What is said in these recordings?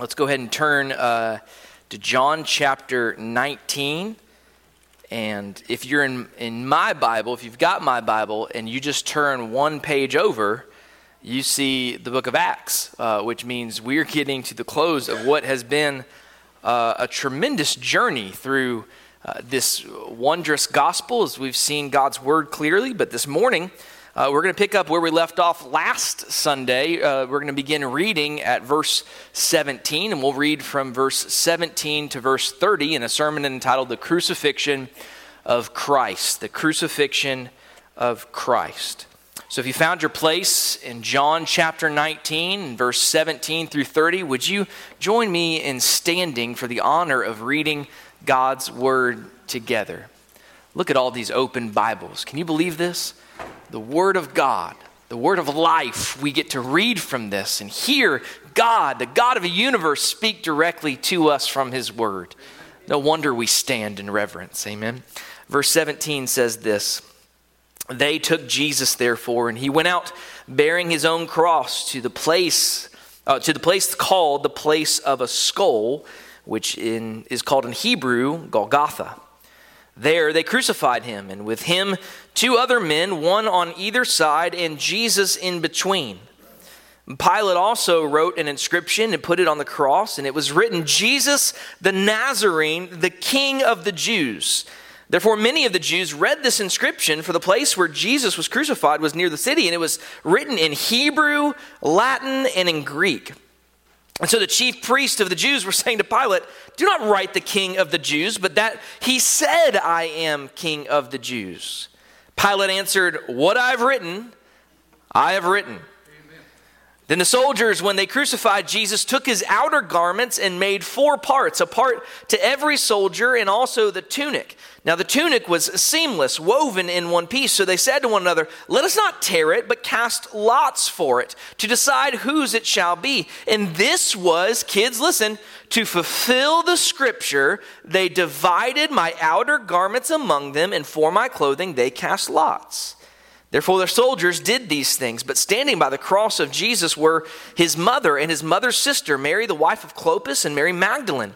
Let's go ahead and turn uh, to John chapter 19. And if you're in, in my Bible, if you've got my Bible, and you just turn one page over, you see the book of Acts, uh, which means we're getting to the close of what has been uh, a tremendous journey through uh, this wondrous gospel as we've seen God's word clearly. But this morning, uh, we're going to pick up where we left off last Sunday. Uh, we're going to begin reading at verse 17, and we'll read from verse 17 to verse 30 in a sermon entitled The Crucifixion of Christ. The Crucifixion of Christ. So, if you found your place in John chapter 19, verse 17 through 30, would you join me in standing for the honor of reading God's Word together? Look at all these open Bibles. Can you believe this? The Word of God, the Word of life, we get to read from this and hear God, the God of the universe, speak directly to us from His Word. No wonder we stand in reverence. Amen. Verse 17 says this They took Jesus, therefore, and he went out bearing his own cross to the place. Uh, to the place called the place of a skull, which in, is called in Hebrew Golgotha. There they crucified him, and with him two other men, one on either side, and Jesus in between. Pilate also wrote an inscription and put it on the cross, and it was written, Jesus the Nazarene, the King of the Jews. Therefore, many of the Jews read this inscription, for the place where Jesus was crucified was near the city, and it was written in Hebrew, Latin, and in Greek. And so the chief priests of the Jews were saying to Pilate, Do not write the king of the Jews, but that he said, I am king of the Jews. Pilate answered, What I've written, I have written. Then the soldiers, when they crucified Jesus, took his outer garments and made four parts, a part to every soldier, and also the tunic. Now the tunic was seamless, woven in one piece. So they said to one another, Let us not tear it, but cast lots for it, to decide whose it shall be. And this was, kids, listen, to fulfill the scripture, they divided my outer garments among them, and for my clothing they cast lots. Therefore, their soldiers did these things. But standing by the cross of Jesus were his mother and his mother's sister, Mary, the wife of Clopas, and Mary Magdalene.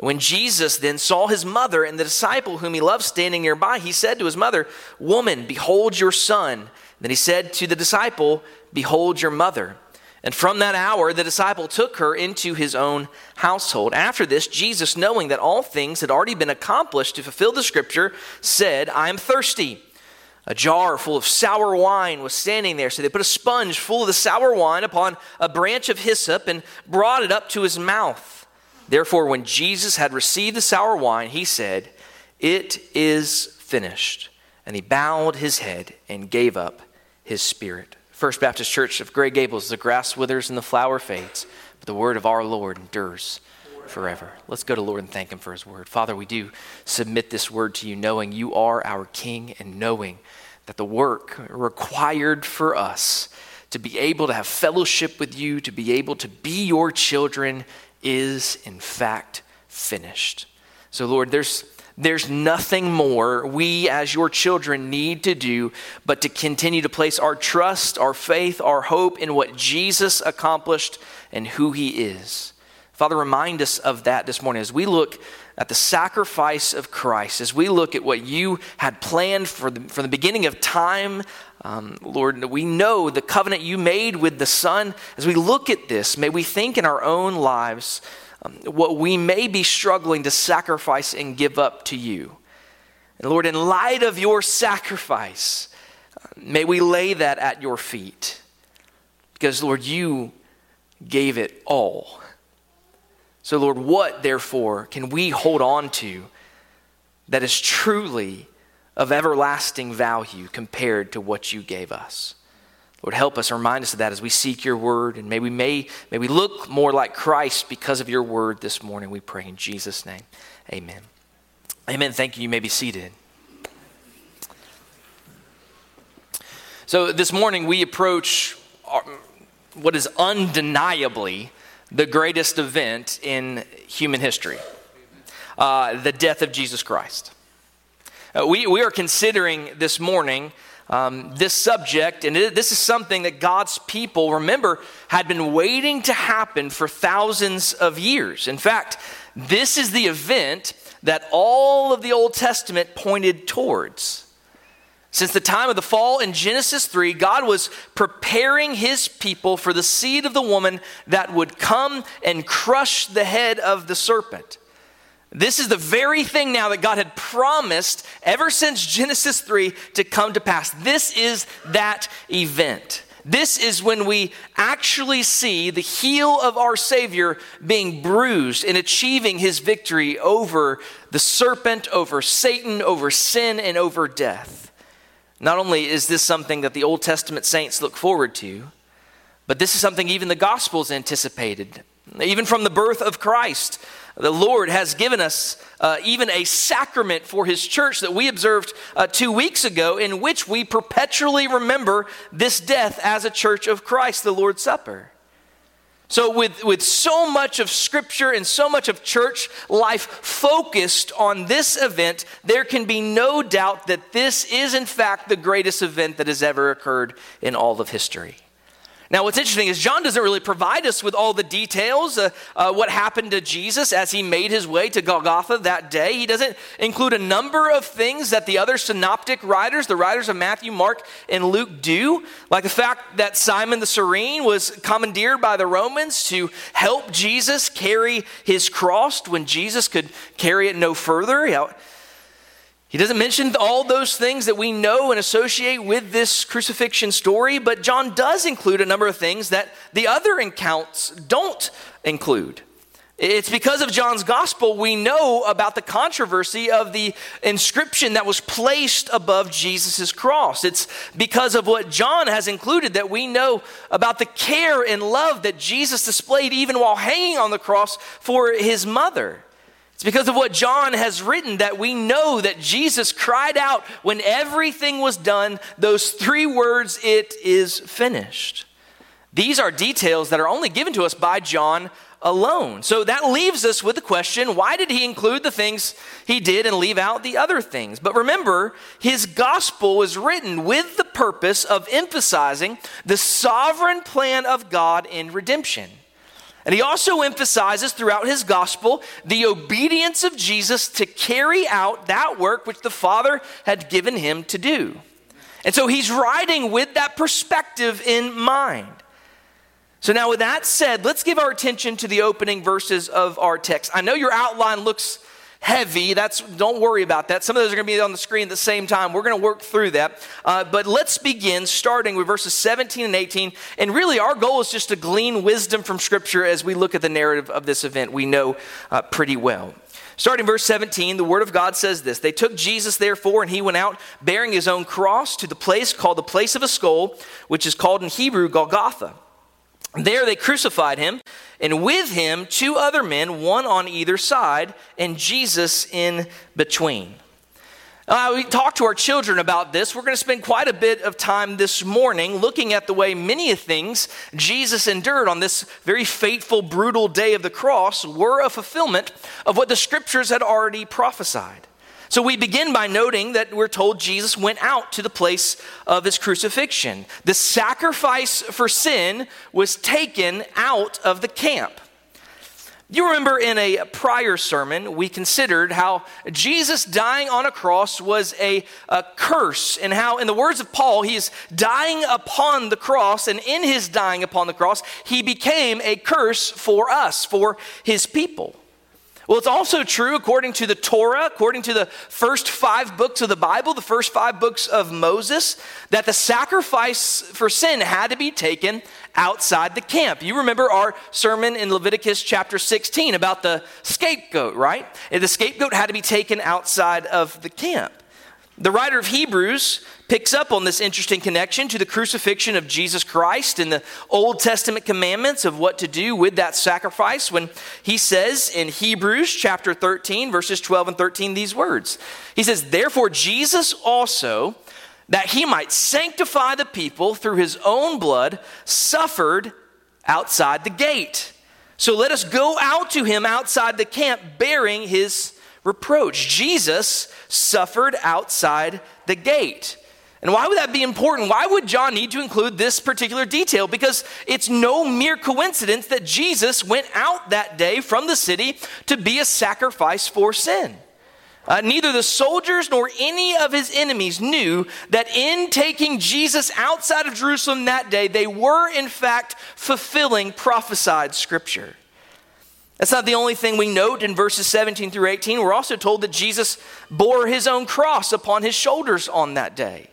When Jesus then saw his mother and the disciple whom he loved standing nearby, he said to his mother, Woman, behold your son. Then he said to the disciple, Behold your mother. And from that hour, the disciple took her into his own household. After this, Jesus, knowing that all things had already been accomplished to fulfill the scripture, said, I am thirsty. A jar full of sour wine was standing there. So they put a sponge full of the sour wine upon a branch of hyssop and brought it up to his mouth. Therefore, when Jesus had received the sour wine, he said, It is finished. And he bowed his head and gave up his spirit. First Baptist Church of Grey Gables, the grass withers and the flower fades, but the word of our Lord endures forever. Let's go to Lord and thank him for his word. Father, we do submit this word to you, knowing you are our King and knowing that the work required for us to be able to have fellowship with you, to be able to be your children, is in fact finished. So, Lord, there's there's nothing more we as your children need to do but to continue to place our trust, our faith, our hope in what Jesus accomplished and who he is. Father, remind us of that this morning as we look at the sacrifice of Christ, as we look at what you had planned for the, from the beginning of time. Um, Lord, we know the covenant you made with the Son. As we look at this, may we think in our own lives um, what we may be struggling to sacrifice and give up to you. And Lord, in light of your sacrifice, may we lay that at your feet. Because, Lord, you gave it all. So, Lord, what, therefore, can we hold on to that is truly of everlasting value compared to what you gave us? Lord, help us, remind us of that as we seek your word, and may we, may, may we look more like Christ because of your word this morning, we pray in Jesus' name. Amen. Amen. Thank you. You may be seated. So, this morning we approach what is undeniably the greatest event in human history uh, the death of Jesus Christ. Uh, we, we are considering this morning um, this subject, and it, this is something that God's people, remember, had been waiting to happen for thousands of years. In fact, this is the event that all of the Old Testament pointed towards. Since the time of the fall in Genesis 3, God was preparing his people for the seed of the woman that would come and crush the head of the serpent. This is the very thing now that God had promised ever since Genesis 3 to come to pass. This is that event. This is when we actually see the heel of our Savior being bruised and achieving his victory over the serpent, over Satan, over sin, and over death. Not only is this something that the Old Testament saints look forward to, but this is something even the Gospels anticipated. Even from the birth of Christ, the Lord has given us uh, even a sacrament for His church that we observed uh, two weeks ago, in which we perpetually remember this death as a church of Christ, the Lord's Supper. So, with, with so much of Scripture and so much of church life focused on this event, there can be no doubt that this is, in fact, the greatest event that has ever occurred in all of history. Now, what's interesting is John doesn't really provide us with all the details, uh, uh, what happened to Jesus as he made his way to Golgotha that day. He doesn't include a number of things that the other synoptic writers, the writers of Matthew, Mark, and Luke, do, like the fact that Simon the Cyrene was commandeered by the Romans to help Jesus carry his cross when Jesus could carry it no further. He doesn't mention all those things that we know and associate with this crucifixion story, but John does include a number of things that the other accounts don't include. It's because of John's gospel we know about the controversy of the inscription that was placed above Jesus' cross. It's because of what John has included that we know about the care and love that Jesus displayed even while hanging on the cross for his mother. It's because of what John has written that we know that Jesus cried out when everything was done, those three words, it is finished. These are details that are only given to us by John alone. So that leaves us with the question why did he include the things he did and leave out the other things? But remember, his gospel was written with the purpose of emphasizing the sovereign plan of God in redemption. And he also emphasizes throughout his gospel the obedience of Jesus to carry out that work which the Father had given him to do. And so he's writing with that perspective in mind. So, now with that said, let's give our attention to the opening verses of our text. I know your outline looks heavy. That's don't worry about that. Some of those are going to be on the screen at the same time. We're going to work through that. Uh, but let's begin starting with verses 17 and 18. And really, our goal is just to glean wisdom from Scripture as we look at the narrative of this event. We know uh, pretty well. Starting verse 17, the Word of God says this They took Jesus, therefore, and he went out bearing his own cross to the place called the place of a skull, which is called in Hebrew Golgotha. There they crucified him, and with him two other men, one on either side, and Jesus in between. Uh, we talk to our children about this. We're going to spend quite a bit of time this morning looking at the way many of things Jesus endured on this very fateful, brutal day of the cross were a fulfillment of what the scriptures had already prophesied. So we begin by noting that we're told Jesus went out to the place of his crucifixion. The sacrifice for sin was taken out of the camp. You remember in a prior sermon, we considered how Jesus dying on a cross was a, a, curse, and how, in the words of Paul, he is dying upon the cross, and in his dying upon the cross, he became a curse for us, for his people. Well, it's also true according to the Torah, according to the first five books of the Bible, the first five books of Moses, that the sacrifice for sin had to be taken outside the camp. You remember our sermon in Leviticus chapter 16 about the scapegoat, right? The scapegoat had to be taken outside of the camp. The writer of Hebrews picks up on this interesting connection to the crucifixion of Jesus Christ and the Old Testament commandments of what to do with that sacrifice when he says in Hebrews chapter 13, verses 12 and 13, these words. He says, Therefore, Jesus also, that he might sanctify the people through his own blood, suffered outside the gate. So let us go out to him outside the camp bearing his reproach. Jesus suffered outside the gate. And why would that be important? Why would John need to include this particular detail? Because it's no mere coincidence that Jesus went out that day from the city to be a sacrifice for sin. Uh, neither the soldiers nor any of his enemies knew that in taking Jesus outside of Jerusalem that day, they were in fact fulfilling prophesied scripture. That's not the only thing we note in verses 17 through 18. We're also told that Jesus bore his own cross upon his shoulders on that day.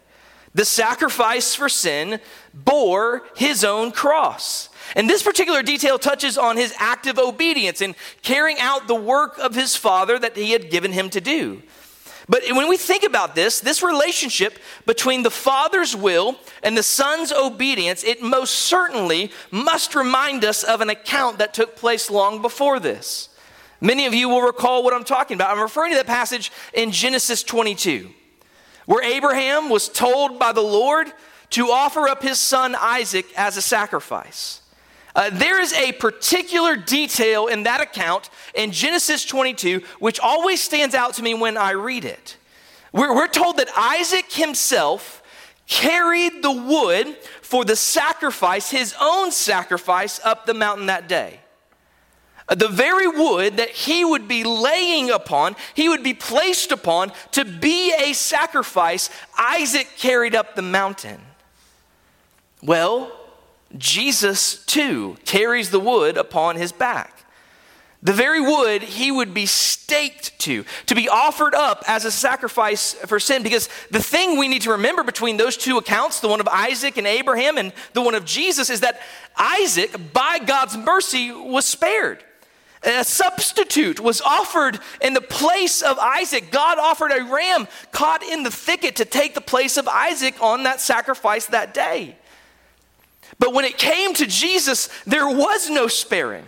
The sacrifice for sin bore his own cross. And this particular detail touches on his active obedience in carrying out the work of his father that he had given him to do. But when we think about this, this relationship between the Father's will and the Son's obedience, it most certainly must remind us of an account that took place long before this. Many of you will recall what I'm talking about. I'm referring to that passage in Genesis 22, where Abraham was told by the Lord to offer up his son Isaac as a sacrifice. Uh, there is a particular detail in that account in Genesis 22 which always stands out to me when I read it. We're, we're told that Isaac himself carried the wood for the sacrifice, his own sacrifice, up the mountain that day. The very wood that he would be laying upon, he would be placed upon to be a sacrifice, Isaac carried up the mountain. Well, Jesus too carries the wood upon his back. The very wood he would be staked to, to be offered up as a sacrifice for sin. Because the thing we need to remember between those two accounts, the one of Isaac and Abraham and the one of Jesus, is that Isaac, by God's mercy, was spared. A substitute was offered in the place of Isaac. God offered a ram caught in the thicket to take the place of Isaac on that sacrifice that day. But when it came to Jesus, there was no sparing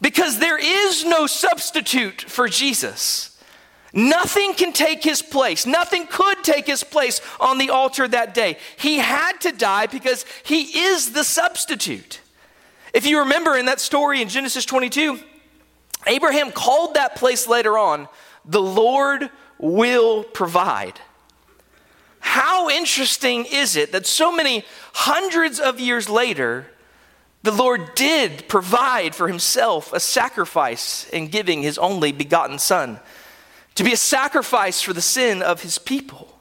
because there is no substitute for Jesus. Nothing can take his place. Nothing could take his place on the altar that day. He had to die because he is the substitute. If you remember in that story in Genesis 22, Abraham called that place later on, the Lord will provide. How interesting is it that so many hundreds of years later, the Lord did provide for himself a sacrifice in giving his only begotten Son to be a sacrifice for the sin of his people.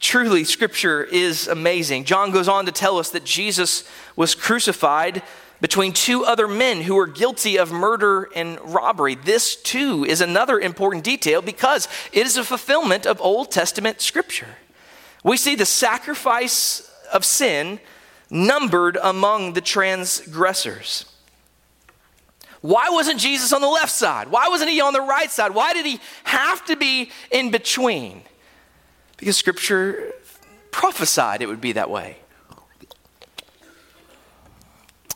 Truly, Scripture is amazing. John goes on to tell us that Jesus was crucified between two other men who were guilty of murder and robbery. This, too, is another important detail because it is a fulfillment of Old Testament scripture. We see the sacrifice of sin numbered among the transgressors. Why wasn't Jesus on the left side? Why wasn't he on the right side? Why did he have to be in between? Because scripture prophesied it would be that way.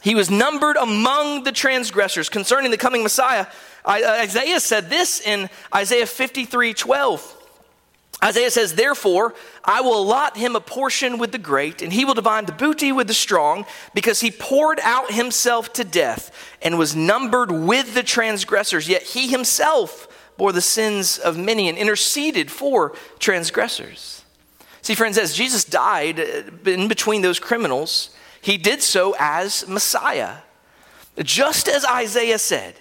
He was numbered among the transgressors. Concerning the coming Messiah, uh, Isaiah said this in Isaiah 53 12. Isaiah says, Therefore, I will allot him a portion with the great, and he will divide the booty with the strong, because he poured out himself to death and was numbered with the transgressors. Yet he himself bore the sins of many and interceded for transgressors. See, friends, as Jesus died uh, in between those criminals, he did so as Messiah. Just as Isaiah said,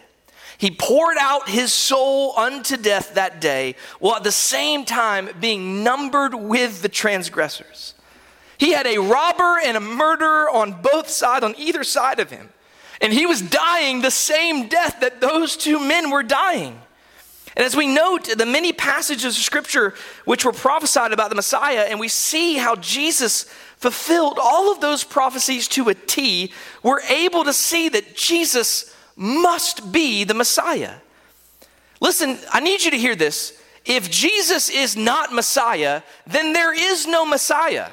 he poured out his soul unto death that day, while at the same time being numbered with the transgressors. He had a robber and a murderer on both sides, on either side of him. And he was dying the same death that those two men were dying. And as we note the many passages of scripture which were prophesied about the Messiah, and we see how Jesus fulfilled all of those prophecies to a T, we're able to see that Jesus must be the Messiah. Listen, I need you to hear this. If Jesus is not Messiah, then there is no Messiah.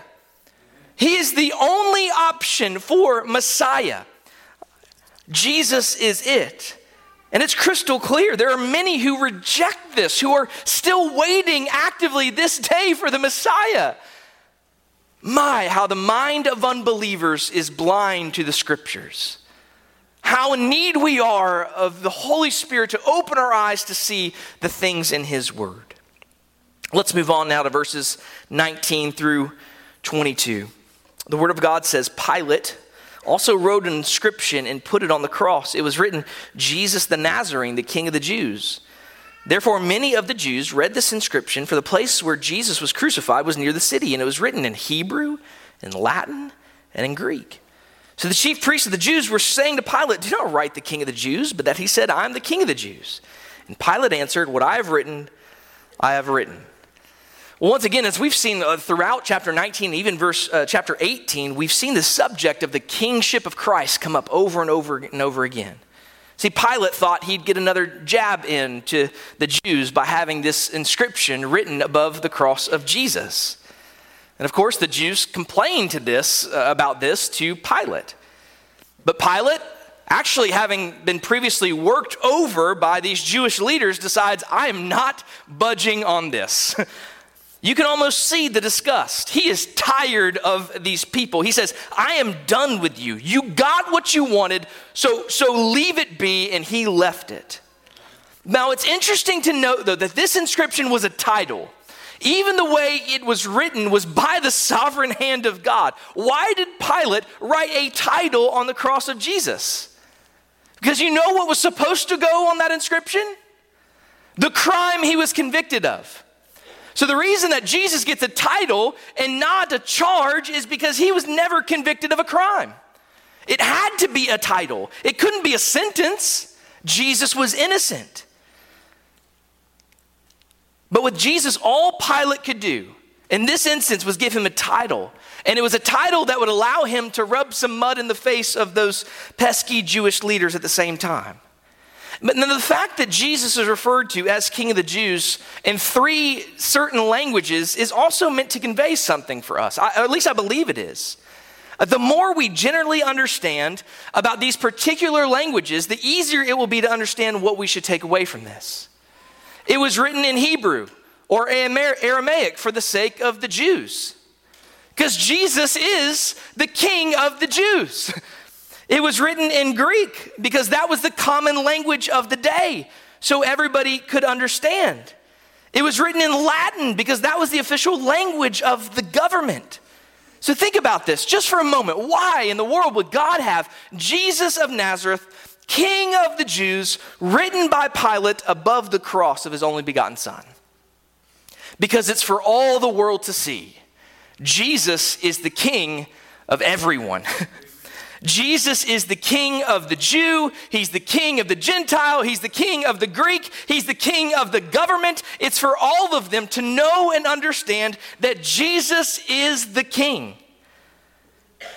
He is the only option for Messiah. Jesus is it. And it's crystal clear. There are many who reject this, who are still waiting actively this day for the Messiah. My, how the mind of unbelievers is blind to the scriptures. How in need we are of the Holy Spirit to open our eyes to see the things in His Word. Let's move on now to verses 19 through 22. The Word of God says Pilate also wrote an inscription and put it on the cross. It was written, Jesus the Nazarene, the King of the Jews. Therefore, many of the Jews read this inscription, for the place where Jesus was crucified was near the city, and it was written in Hebrew, in Latin, and in Greek. So the chief priests of the Jews were saying to Pilate, Do not write the King of the Jews, but that he said, I am the King of the Jews. And Pilate answered, What I have written, I have written. Well, once again, as we've seen uh, throughout chapter 19, even verse uh, chapter 18, we've seen the subject of the kingship of Christ come up over and over and over again. See, Pilate thought he'd get another jab in to the Jews by having this inscription written above the cross of Jesus. And of course, the Jews complained to this uh, about this to Pilate. But Pilate, actually having been previously worked over by these Jewish leaders, decides, I am not budging on this. You can almost see the disgust. He is tired of these people. He says, I am done with you. You got what you wanted, so, so leave it be. And he left it. Now, it's interesting to note, though, that this inscription was a title. Even the way it was written was by the sovereign hand of God. Why did Pilate write a title on the cross of Jesus? Because you know what was supposed to go on that inscription? The crime he was convicted of. So, the reason that Jesus gets a title and not a charge is because he was never convicted of a crime. It had to be a title, it couldn't be a sentence. Jesus was innocent. But with Jesus, all Pilate could do in this instance was give him a title. And it was a title that would allow him to rub some mud in the face of those pesky Jewish leaders at the same time. But now the fact that Jesus is referred to as King of the Jews in three certain languages is also meant to convey something for us. I, at least I believe it is. Uh, the more we generally understand about these particular languages, the easier it will be to understand what we should take away from this. It was written in Hebrew or Aramaic for the sake of the Jews. Because Jesus is the King of the Jews. It was written in Greek because that was the common language of the day, so everybody could understand. It was written in Latin because that was the official language of the government. So think about this just for a moment. Why in the world would God have Jesus of Nazareth, King of the Jews, written by Pilate above the cross of his only begotten Son? Because it's for all the world to see. Jesus is the King of everyone. Jesus is the king of the Jew, he's the king of the Gentile, he's the king of the Greek, he's the king of the government. It's for all of them to know and understand that Jesus is the king.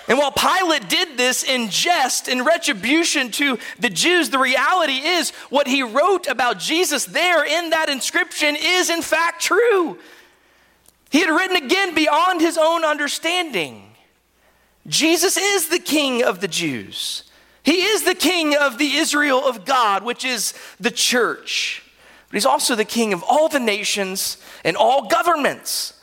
And while Pilate did this in jest, in retribution to the Jews, the reality is what he wrote about Jesus there in that inscription is in fact true. He had written again beyond his own understanding. Jesus is the king of the Jews. He is the king of the Israel of God, which is the church. But he's also the king of all the nations and all governments.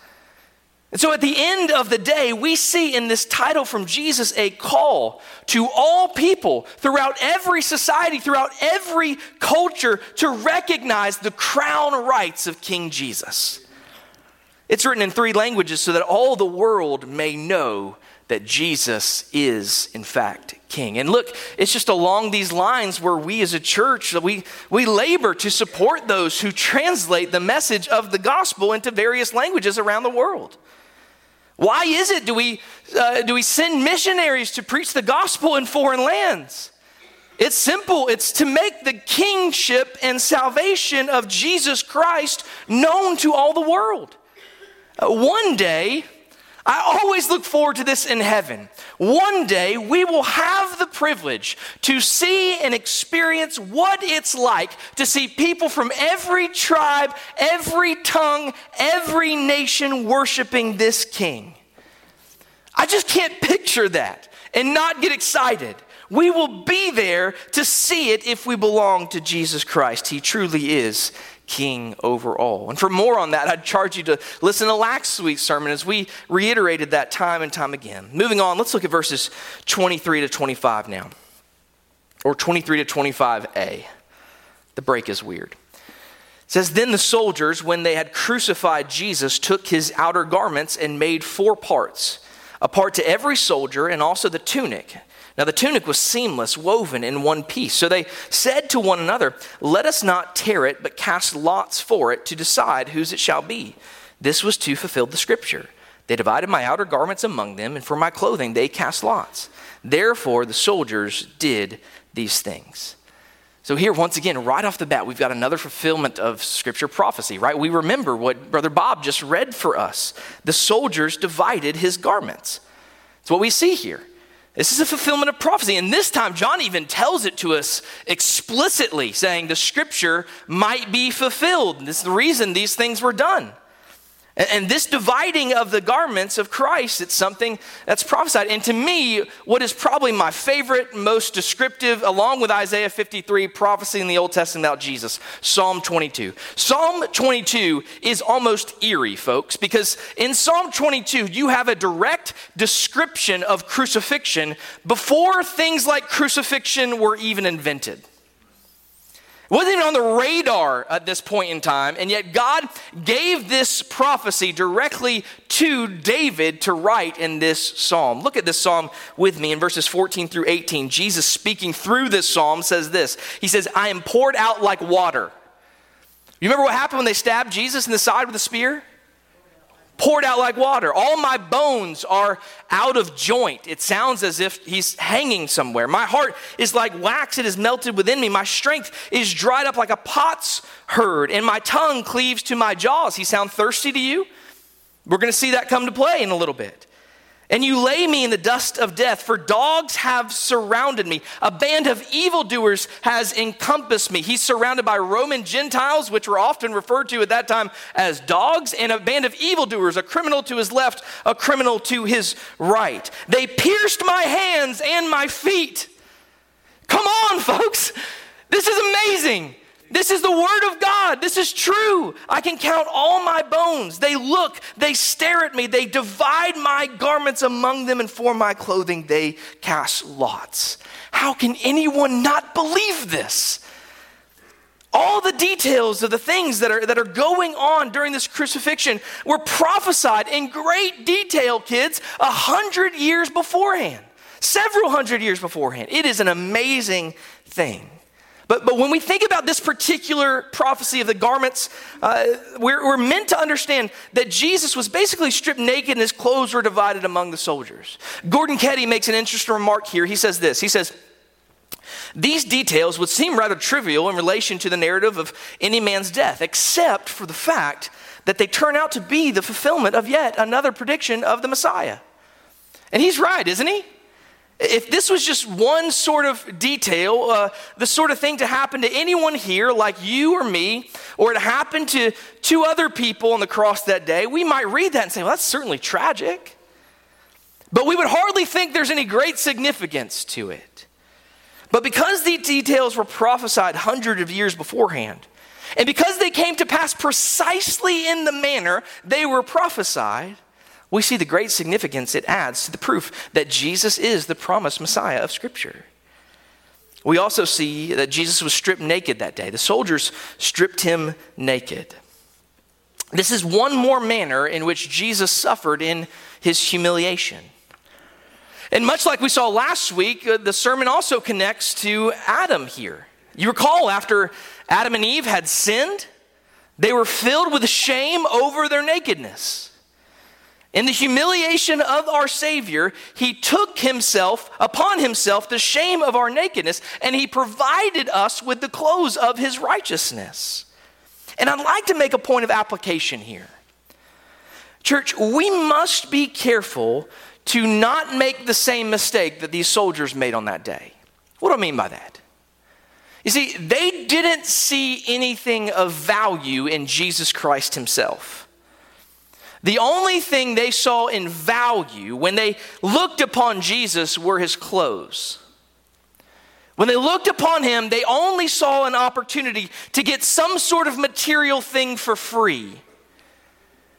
And so at the end of the day, we see in this title from Jesus a call to all people throughout every society, throughout every culture, to recognize the crown rights of King Jesus. It's written in three languages so that all the world may know that Jesus is, in fact, king. And look, it's just along these lines where we as a church, we, we labor to support those who translate the message of the gospel into various languages around the world. Why is it do we, uh, do we send missionaries to preach the gospel in foreign lands? It's simple. It's to make the kingship and salvation of Jesus Christ known to all the world. Uh, one day, I always look forward to this in heaven. One day we will have the privilege to see and experience what it's like to see people from every tribe, every tongue, every nation worshiping this king. I just can't picture that and not get excited. We will be there to see it if we belong to Jesus Christ. He truly is king over all. And for more on that, I'd charge you to listen to last week's sermon as we reiterated that time and time again. Moving on, let's look at verses 23 to 25 now, or 23 to 25a. The break is weird. It says, Then the soldiers, when they had crucified Jesus, took his outer garments and made four parts a part to every soldier, and also the tunic. Now, the tunic was seamless, woven in one piece. So they said to one another, Let us not tear it, but cast lots for it to decide whose it shall be. This was to fulfill the scripture. They divided my outer garments among them, and for my clothing they cast lots. Therefore, the soldiers did these things. So, here, once again, right off the bat, we've got another fulfillment of scripture prophecy, right? We remember what Brother Bob just read for us. The soldiers divided his garments. It's what we see here. This is a fulfillment of prophecy. And this time, John even tells it to us explicitly, saying the scripture might be fulfilled. This is the reason these things were done. And this dividing of the garments of Christ, it's something that's prophesied. And to me, what is probably my favorite, most descriptive, along with Isaiah 53, prophecy in the Old Testament about Jesus, Psalm 22. Psalm 22 is almost eerie, folks, because in Psalm 22, you have a direct description of crucifixion before things like crucifixion were even invented. Wasn't even on the radar at this point in time, and yet God gave this prophecy directly to David to write in this psalm. Look at this psalm with me in verses 14 through 18. Jesus, speaking through this psalm, says this He says, I am poured out like water. You remember what happened when they stabbed Jesus in the side with a spear? Poured out like water. All my bones are out of joint. It sounds as if he's hanging somewhere. My heart is like wax, it is melted within me. My strength is dried up like a pot's herd, and my tongue cleaves to my jaws. He sound thirsty to you? We're going to see that come to play in a little bit. And you lay me in the dust of death, for dogs have surrounded me. A band of evildoers has encompassed me. He's surrounded by Roman Gentiles, which were often referred to at that time as dogs, and a band of evildoers, a criminal to his left, a criminal to his right. They pierced my hands and my feet. Come on, folks. This is amazing. This is the word of God. This is true. I can count all my bones. They look, they stare at me, they divide my garments among them, and for my clothing they cast lots. How can anyone not believe this? All the details of the things that are, that are going on during this crucifixion were prophesied in great detail, kids, a hundred years beforehand, several hundred years beforehand. It is an amazing thing. But, but when we think about this particular prophecy of the garments, uh, we're, we're meant to understand that Jesus was basically stripped naked and his clothes were divided among the soldiers. Gordon Keddie makes an interesting remark here. He says this He says, These details would seem rather trivial in relation to the narrative of any man's death, except for the fact that they turn out to be the fulfillment of yet another prediction of the Messiah. And he's right, isn't he? If this was just one sort of detail, uh, the sort of thing to happen to anyone here, like you or me, or to happen to two other people on the cross that day, we might read that and say, well, that's certainly tragic. But we would hardly think there's any great significance to it. But because these details were prophesied hundreds of years beforehand, and because they came to pass precisely in the manner they were prophesied, we see the great significance it adds to the proof that Jesus is the promised Messiah of Scripture. We also see that Jesus was stripped naked that day. The soldiers stripped him naked. This is one more manner in which Jesus suffered in his humiliation. And much like we saw last week, uh, the sermon also connects to Adam here. You recall, after Adam and Eve had sinned, they were filled with shame over their nakedness. In the humiliation of our Savior, He took Himself upon Himself the shame of our nakedness, and He provided us with the clothes of His righteousness. And I'd like to make a point of application here. Church, we must be careful to not make the same mistake that these soldiers made on that day. What do I mean by that? You see, they didn't see anything of value in Jesus Christ Himself. The only thing they saw in value when they looked upon Jesus were his clothes. When they looked upon him, they only saw an opportunity to get some sort of material thing for free.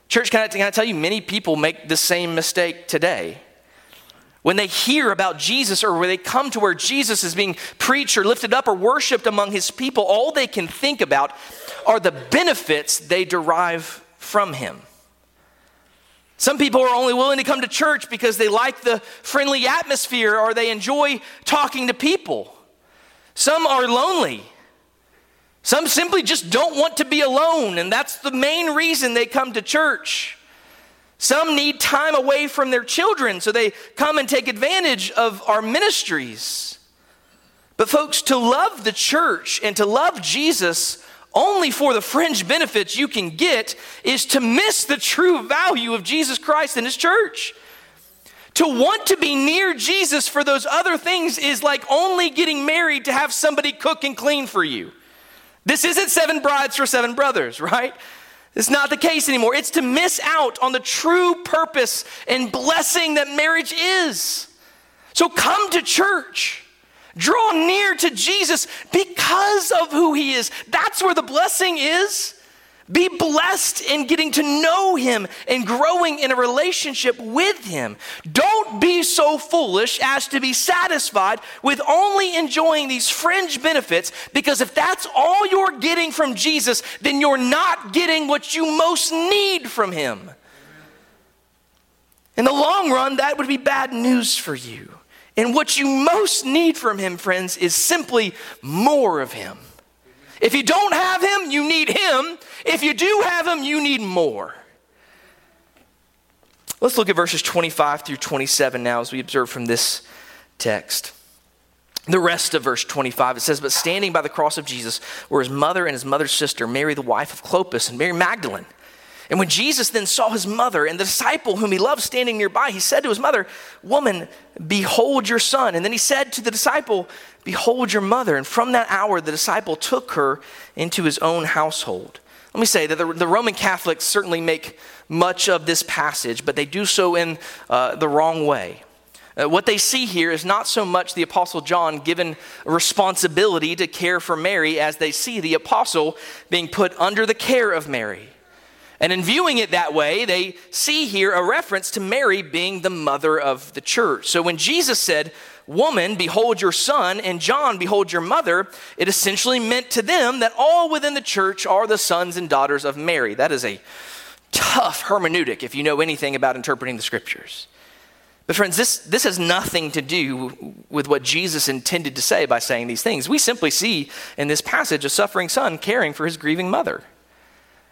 Church, can I, can I tell you, many people make the same mistake today. when they hear about Jesus or when they come to where Jesus is being preached or lifted up or worshiped among his people, all they can think about are the benefits they derive from him. Some people are only willing to come to church because they like the friendly atmosphere or they enjoy talking to people. Some are lonely. Some simply just don't want to be alone, and that's the main reason they come to church. Some need time away from their children, so they come and take advantage of our ministries. But, folks, to love the church and to love Jesus only for the fringe benefits you can get is to miss the true value of Jesus Christ and His church. To want to be near Jesus for those other things is like only getting married to have somebody cook and clean for you. This isn't seven brides for seven brothers, right? It's not the case anymore. It's to miss out on the true purpose and blessing that marriage is. So come to church. Draw near to Jesus because of who he is. That's where the blessing is. Be blessed in getting to know him and growing in a relationship with him. Don't be so foolish as to be satisfied with only enjoying these fringe benefits because if that's all you're getting from Jesus, then you're not getting what you most need from him. In the long run, that would be bad news for you. And what you most need from him, friends, is simply more of him. If you don't have him, you need him. If you do have him, you need more. Let's look at verses 25 through 27 now as we observe from this text. The rest of verse 25, it says, But standing by the cross of Jesus were his mother and his mother's sister, Mary, the wife of Clopas, and Mary Magdalene. And when Jesus then saw his mother and the disciple whom he loved standing nearby, he said to his mother, Woman, behold your son. And then he said to the disciple, Behold your mother. And from that hour, the disciple took her into his own household. Let me say that the, the Roman Catholics certainly make much of this passage, but they do so in uh, the wrong way. Uh, what they see here is not so much the Apostle John given responsibility to care for Mary as they see the Apostle being put under the care of Mary. And in viewing it that way, they see here a reference to Mary being the mother of the church. So when Jesus said, Woman, behold your son, and John, behold your mother, it essentially meant to them that all within the church are the sons and daughters of Mary. That is a tough hermeneutic if you know anything about interpreting the scriptures. But, friends, this, this has nothing to do with what Jesus intended to say by saying these things. We simply see in this passage a suffering son caring for his grieving mother.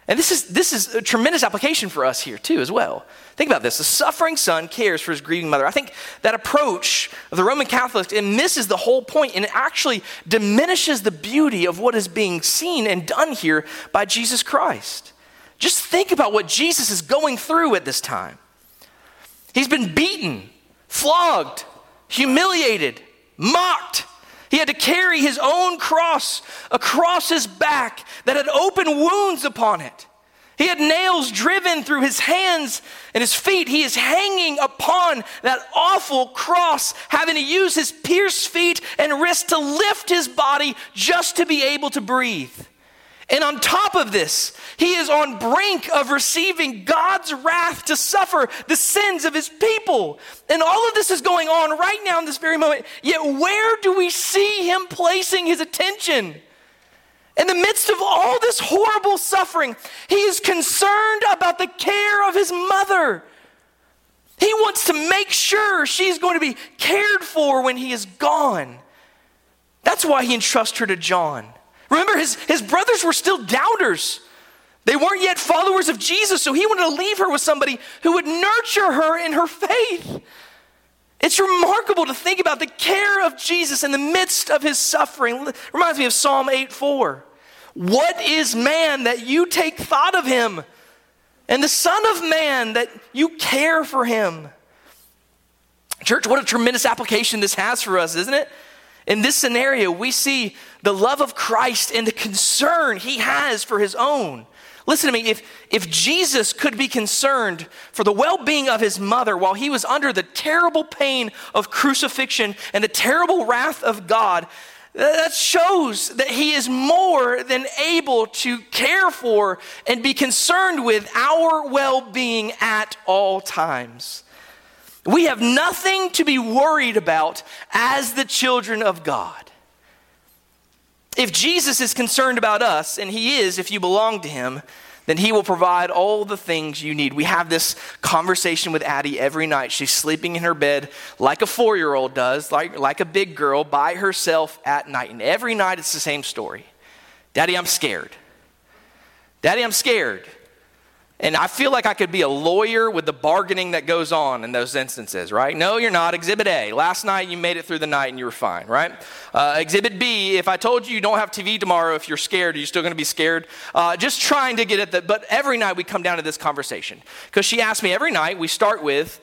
And this is, this is a tremendous application for us here, too, as well. Think about this. The suffering son cares for his grieving mother. I think that approach of the Roman Catholics, it misses the whole point and it actually diminishes the beauty of what is being seen and done here by Jesus Christ. Just think about what Jesus is going through at this time. He's been beaten, flogged, humiliated, mocked, he had to carry his own cross across his back that had open wounds upon it. He had nails driven through his hands and his feet. He is hanging upon that awful cross, having to use his pierced feet and wrists to lift his body just to be able to breathe. And on top of this, he is on brink of receiving God's wrath to suffer the sins of his people. And all of this is going on right now in this very moment. Yet where do we see him placing his attention? In the midst of all this horrible suffering, he is concerned about the care of his mother. He wants to make sure she's going to be cared for when he is gone. That's why he entrusts her to John. Remember, his, his brothers were still doubters. They weren't yet followers of Jesus, so he wanted to leave her with somebody who would nurture her in her faith. It's remarkable to think about the care of Jesus in the midst of his suffering. Reminds me of Psalm 8 4. What is man that you take thought of him? And the Son of Man that you care for him. Church, what a tremendous application this has for us, isn't it? In this scenario, we see the love of Christ and the concern he has for his own. Listen to me, if, if Jesus could be concerned for the well being of his mother while he was under the terrible pain of crucifixion and the terrible wrath of God, that shows that he is more than able to care for and be concerned with our well being at all times. We have nothing to be worried about as the children of God. If Jesus is concerned about us, and he is if you belong to him, then he will provide all the things you need. We have this conversation with Addie every night. She's sleeping in her bed like a four year old does, like, like a big girl by herself at night. And every night it's the same story Daddy, I'm scared. Daddy, I'm scared. And I feel like I could be a lawyer with the bargaining that goes on in those instances, right? No, you're not. Exhibit A. Last night you made it through the night and you were fine, right? Uh, exhibit B. If I told you you don't have TV tomorrow, if you're scared, are you still going to be scared? Uh, just trying to get at that. But every night we come down to this conversation because she asked me every night. We start with,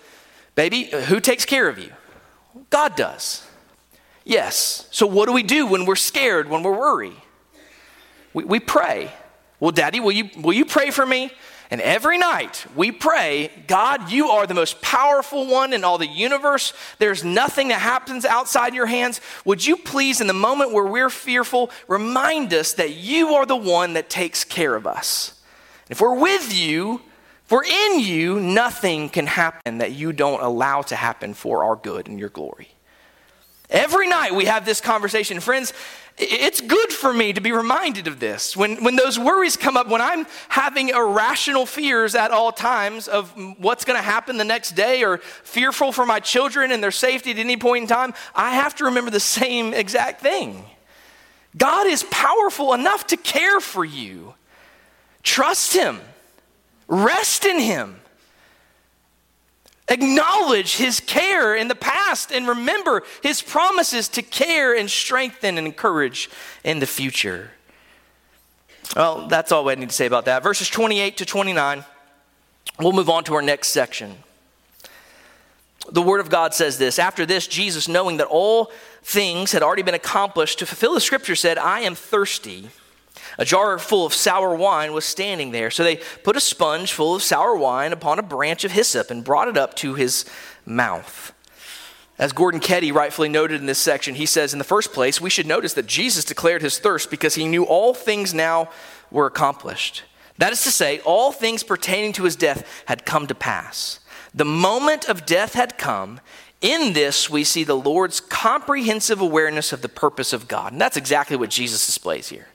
"Baby, who takes care of you?" God does. Yes. So what do we do when we're scared? When we're worried? We, we pray. Well, Daddy, will you will you pray for me? And every night we pray, God, you are the most powerful one in all the universe. There's nothing that happens outside your hands. Would you please, in the moment where we're fearful, remind us that you are the one that takes care of us? If we're with you, if we're in you, nothing can happen that you don't allow to happen for our good and your glory. Every night we have this conversation. Friends, it's good for me to be reminded of this. When, when those worries come up, when I'm having irrational fears at all times of what's going to happen the next day or fearful for my children and their safety at any point in time, I have to remember the same exact thing. God is powerful enough to care for you. Trust Him, rest in Him. Acknowledge his care in the past and remember his promises to care and strengthen and encourage in the future. Well, that's all I need to say about that. Verses 28 to 29. We'll move on to our next section. The Word of God says this After this, Jesus, knowing that all things had already been accomplished to fulfill the scripture, said, I am thirsty. A jar full of sour wine was standing there. So they put a sponge full of sour wine upon a branch of hyssop and brought it up to his mouth. As Gordon Keddie rightfully noted in this section, he says, in the first place, we should notice that Jesus declared his thirst because he knew all things now were accomplished. That is to say, all things pertaining to his death had come to pass. The moment of death had come. In this, we see the Lord's comprehensive awareness of the purpose of God. And that's exactly what Jesus displays here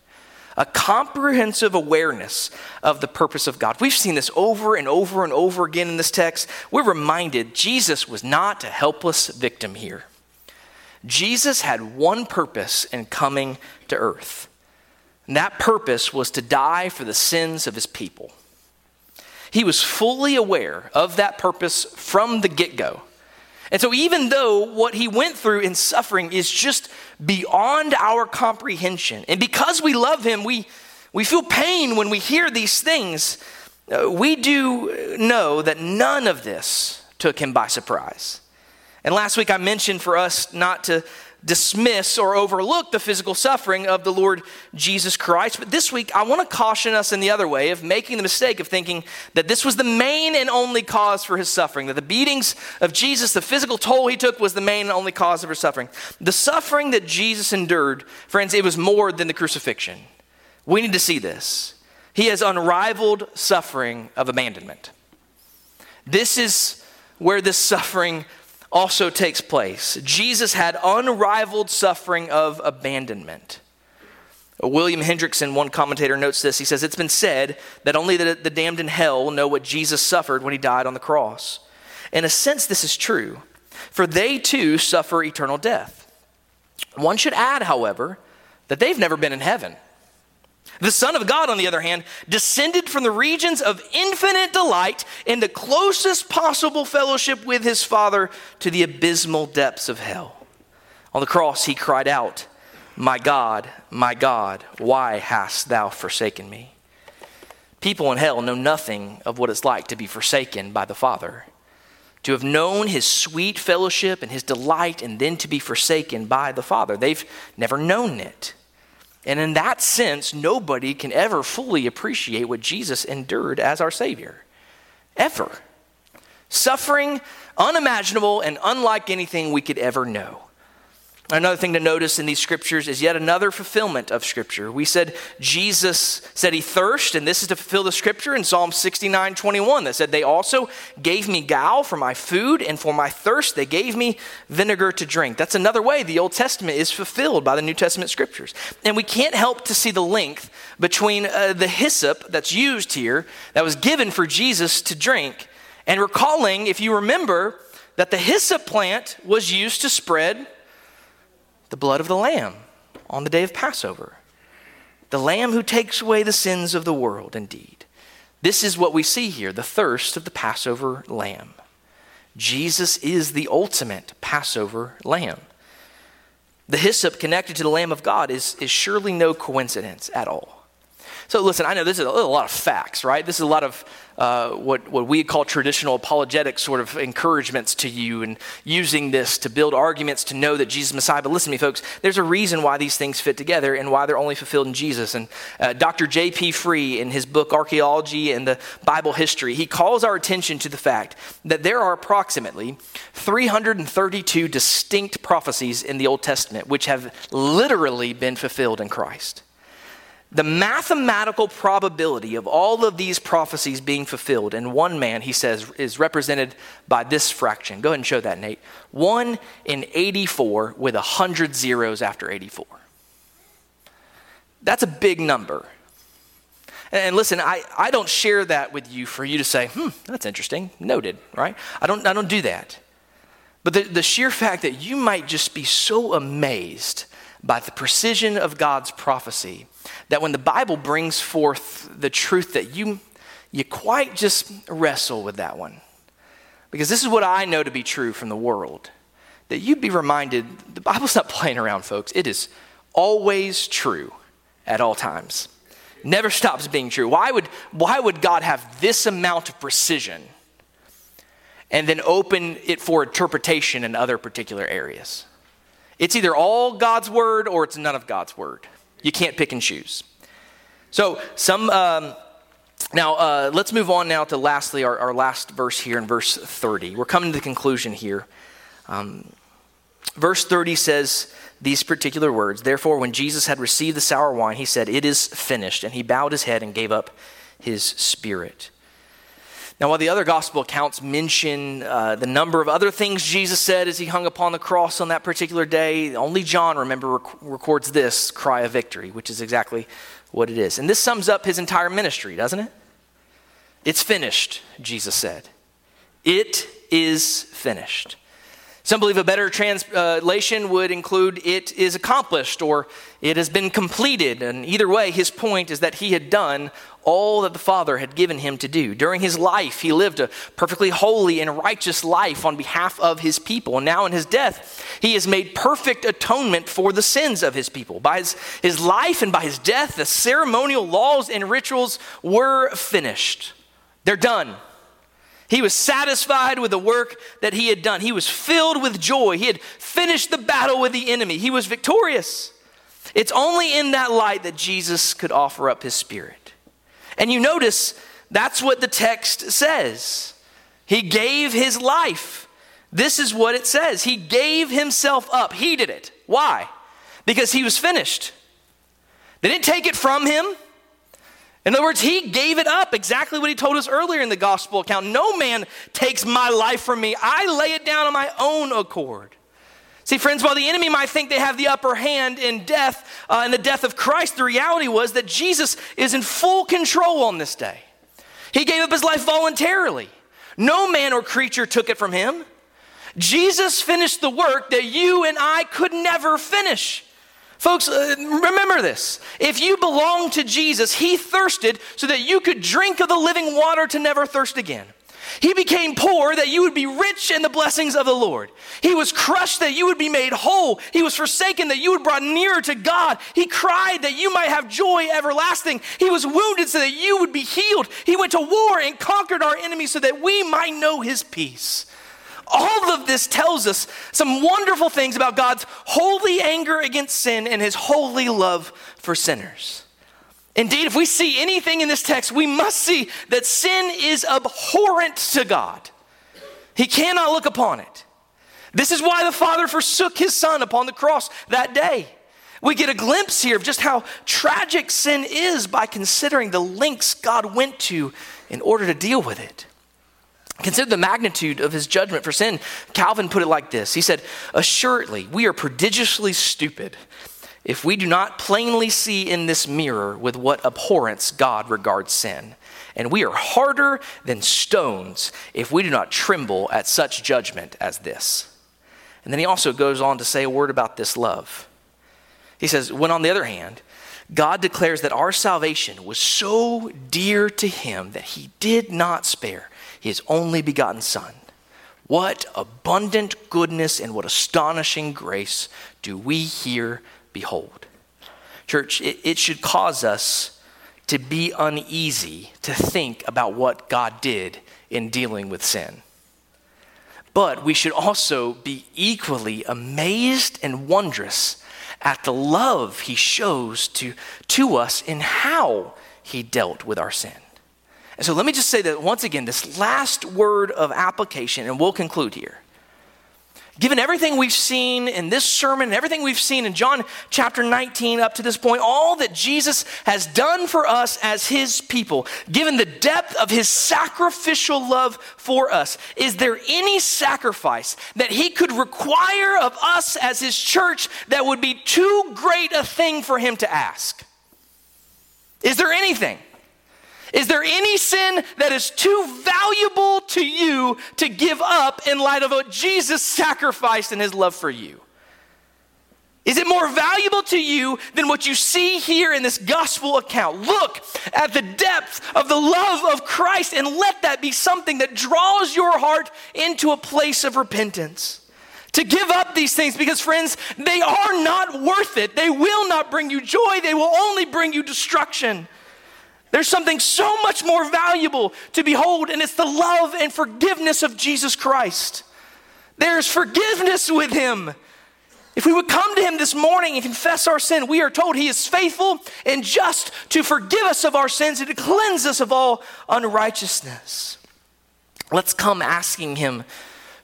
a comprehensive awareness of the purpose of God. We've seen this over and over and over again in this text. We're reminded Jesus was not a helpless victim here. Jesus had one purpose in coming to earth, and that purpose was to die for the sins of his people. He was fully aware of that purpose from the get go. And so, even though what he went through in suffering is just beyond our comprehension, and because we love him, we, we feel pain when we hear these things, uh, we do know that none of this took him by surprise. And last week I mentioned for us not to dismiss or overlook the physical suffering of the Lord Jesus Christ. But this week, I want to caution us in the other way of making the mistake of thinking that this was the main and only cause for his suffering, that the beatings of Jesus, the physical toll he took, was the main and only cause of his suffering. The suffering that Jesus endured, friends, it was more than the crucifixion. We need to see this. He has unrivaled suffering of abandonment. This is where this suffering also takes place. Jesus had unrivaled suffering of abandonment. William Hendriksen, one commentator, notes this. He says, It's been said that only the, the damned in hell will know what Jesus suffered when he died on the cross. In a sense, this is true, for they too suffer eternal death. One should add, however, that they've never been in heaven. The Son of God, on the other hand, descended from the regions of infinite delight in the closest possible fellowship with his Father to the abysmal depths of hell. On the cross, he cried out, My God, my God, why hast thou forsaken me? People in hell know nothing of what it's like to be forsaken by the Father. To have known his sweet fellowship and his delight, and then to be forsaken by the Father. They've never known it. And in that sense, nobody can ever fully appreciate what Jesus endured as our Savior. Ever. Suffering unimaginable and unlike anything we could ever know. Another thing to notice in these scriptures is yet another fulfillment of scripture. We said Jesus said he thirst, and this is to fulfill the scripture in Psalm 69 21 that said, They also gave me gall for my food, and for my thirst they gave me vinegar to drink. That's another way the Old Testament is fulfilled by the New Testament scriptures. And we can't help to see the link between uh, the hyssop that's used here, that was given for Jesus to drink, and recalling, if you remember, that the hyssop plant was used to spread the blood of the Lamb on the day of Passover. The Lamb who takes away the sins of the world, indeed. This is what we see here the thirst of the Passover Lamb. Jesus is the ultimate Passover Lamb. The hyssop connected to the Lamb of God is, is surely no coincidence at all. So, listen, I know this is a, lot of facts, right? This is a lot of uh, what, what we call traditional apologetic sort of encouragements to you and using this to build arguments to know that Jesus is Messiah. But listen to me, folks, there's a reason why these things fit together and why they're only fulfilled in Jesus. And uh, Dr. J.P. Free, in his book Archaeology and the Bible History, he calls our attention to the fact that there are approximately 332 distinct prophecies in the Old Testament which have literally been fulfilled in Christ. The mathematical probability of all of these prophecies being fulfilled in one man, he says, is represented by this fraction. Go ahead and show that, Nate. 1 in 84 with 100 zeros after 84. That's a big number. And listen, I, I don't share that with you for you to say, hmm, that's interesting, noted, right? I don't, I don't do that. But the, the sheer fact that you might just be so amazed by the precision of God's prophecy that when the Bible brings forth the truth that you you quite just wrestle with that one. Because this is what I know to be true from the world. That you'd be reminded the Bible's not playing around, folks. It is always true at all times. Never stops being true. Why would, why would God have this amount of precision and then open it for interpretation in other particular areas? It's either all God's word or it's none of God's word. You can't pick and choose. So, some. Um, now, uh, let's move on now to lastly, our, our, last verse here in verse 30. We're coming to the conclusion here. Um, verse 30 says these particular words Therefore, when Jesus had received the sour wine, he said, It is finished. And he bowed his head and gave up his spirit. Now, while the other gospel accounts mention uh, the number of other things Jesus said as he hung upon the cross on that particular day, only John, remember, rec- records this cry of victory, which is exactly what it is. And this sums up his entire ministry, doesn't it? It's finished, Jesus said. It is finished. Some believe a better translation would include it is accomplished or it has been completed. And either way, his point is that he had done all that the Father had given him to do. During his life, he lived a perfectly holy and righteous life on behalf of his people. And now in his death, he has made perfect atonement for the sins of his people. By his, his life and by his death, the ceremonial laws and rituals were finished. They're done. He was satisfied with the work that he had done. He was filled with joy. He had finished the battle with the enemy. He was victorious. It's only in that light that Jesus could offer up his spirit. And you notice that's what the text says. He gave his life. This is what it says. He gave himself up. He did it. Why? Because he was finished. They didn't take it from him. In other words, he gave it up, exactly what he told us earlier in the gospel account. No man takes my life from me, I lay it down on my own accord. See, friends, while the enemy might think they have the upper hand in death, uh, in the death of Christ, the reality was that Jesus is in full control on this day. He gave up his life voluntarily. No man or creature took it from him. Jesus finished the work that you and I could never finish. Folks, uh, remember this. If you belong to Jesus, He thirsted so that you could drink of the living water to never thirst again. He became poor that you would be rich in the blessings of the Lord. He was crushed that you would be made whole. He was forsaken that you would brought nearer to God. He cried that you might have joy everlasting. He was wounded so that you would be healed. He went to war and conquered our enemies so that we might know His peace. All of this tells us some wonderful things about God's holy anger against sin and his holy love for sinners. Indeed, if we see anything in this text, we must see that sin is abhorrent to God. He cannot look upon it. This is why the Father forsook his Son upon the cross that day. We get a glimpse here of just how tragic sin is by considering the lengths God went to in order to deal with it. Consider the magnitude of his judgment for sin. Calvin put it like this He said, Assuredly, we are prodigiously stupid if we do not plainly see in this mirror with what abhorrence God regards sin. And we are harder than stones if we do not tremble at such judgment as this. And then he also goes on to say a word about this love. He says, When on the other hand, God declares that our salvation was so dear to him that he did not spare his only begotten Son. What abundant goodness and what astonishing grace do we here behold? Church, it, it should cause us to be uneasy to think about what God did in dealing with sin. But we should also be equally amazed and wondrous at the love he shows to, to us in how he dealt with our sin. And so let me just say that once again, this last word of application, and we'll conclude here. Given everything we've seen in this sermon, and everything we've seen in John chapter 19 up to this point, all that Jesus has done for us as his people, given the depth of his sacrificial love for us, is there any sacrifice that he could require of us as his church that would be too great a thing for him to ask? Is there anything? Is there any sin that is too valuable to you to give up in light of what Jesus sacrificed in his love for you? Is it more valuable to you than what you see here in this gospel account? Look at the depth of the love of Christ and let that be something that draws your heart into a place of repentance. To give up these things because, friends, they are not worth it. They will not bring you joy, they will only bring you destruction. There's something so much more valuable to behold, and it's the love and forgiveness of Jesus Christ. There's forgiveness with Him. If we would come to Him this morning and confess our sin, we are told He is faithful and just to forgive us of our sins and to cleanse us of all unrighteousness. Let's come asking Him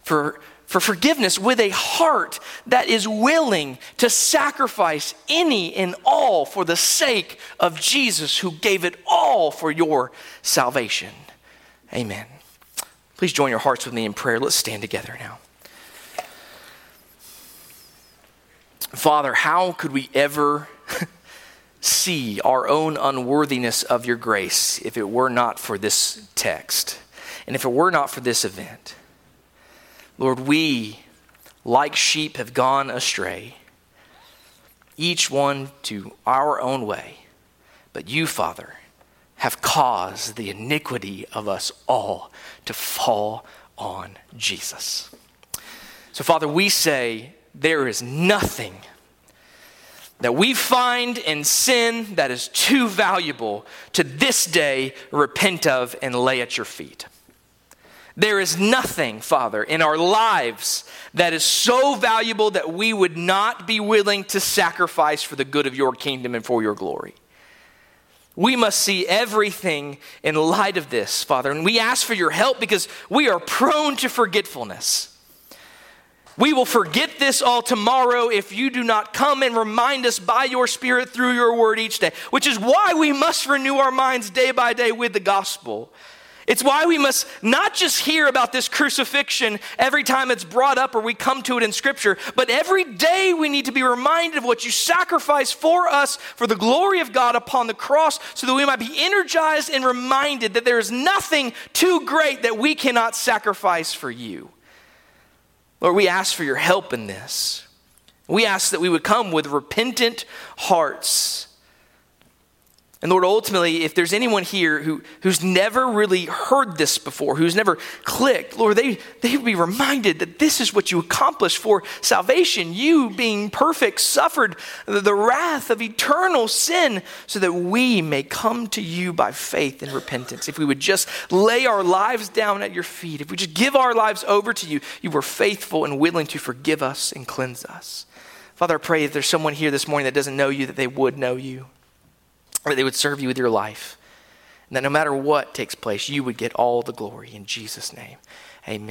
for for forgiveness with a heart that is willing to sacrifice any and all for the sake of Jesus who gave it all for your salvation. Amen. Please join your hearts with me in prayer. Let's stand together now. Father, how could we ever see our own unworthiness of your grace if it were not for this text and if it were not for this event? Lord, we, like sheep, have gone astray, each one to our own way. But you, Father, have caused the iniquity of us all to fall on Jesus. So, Father, we say there is nothing that we find in sin that is too valuable to this day repent of and lay at your feet. There is nothing, Father, in our lives that is so valuable that we would not be willing to sacrifice for the good of your kingdom and for your glory. We must see everything in light of this, Father, and we ask for your help because we are prone to forgetfulness. We will forget this all tomorrow if you do not come and remind us by your Spirit through your word each day, which is why we must renew our minds day by day with the gospel. It's why we must not just hear about this crucifixion every time it's brought up or we come to it in Scripture, but every day we need to be reminded of what you sacrificed for us for the glory of God upon the cross so that we might be energized and reminded that there is nothing too great that we cannot sacrifice for you. Lord, we ask for your help in this. We ask that we would come with repentant hearts and Lord, ultimately, if there's anyone here who, who's never really heard this before, who's never clicked, Lord, they, they would be reminded that this is what you accomplished for salvation. You, being perfect, suffered the, wrath of eternal sin so that we may come to you by faith and repentance. If we would just lay our lives down at your feet, if we just give our lives over to you, you were faithful and willing to forgive us and cleanse us. Father, I pray if there's someone here this morning that doesn't know you, that they would know you or they would serve you with your life. And that no matter what takes place, you would get all the glory in Jesus' name. Amen.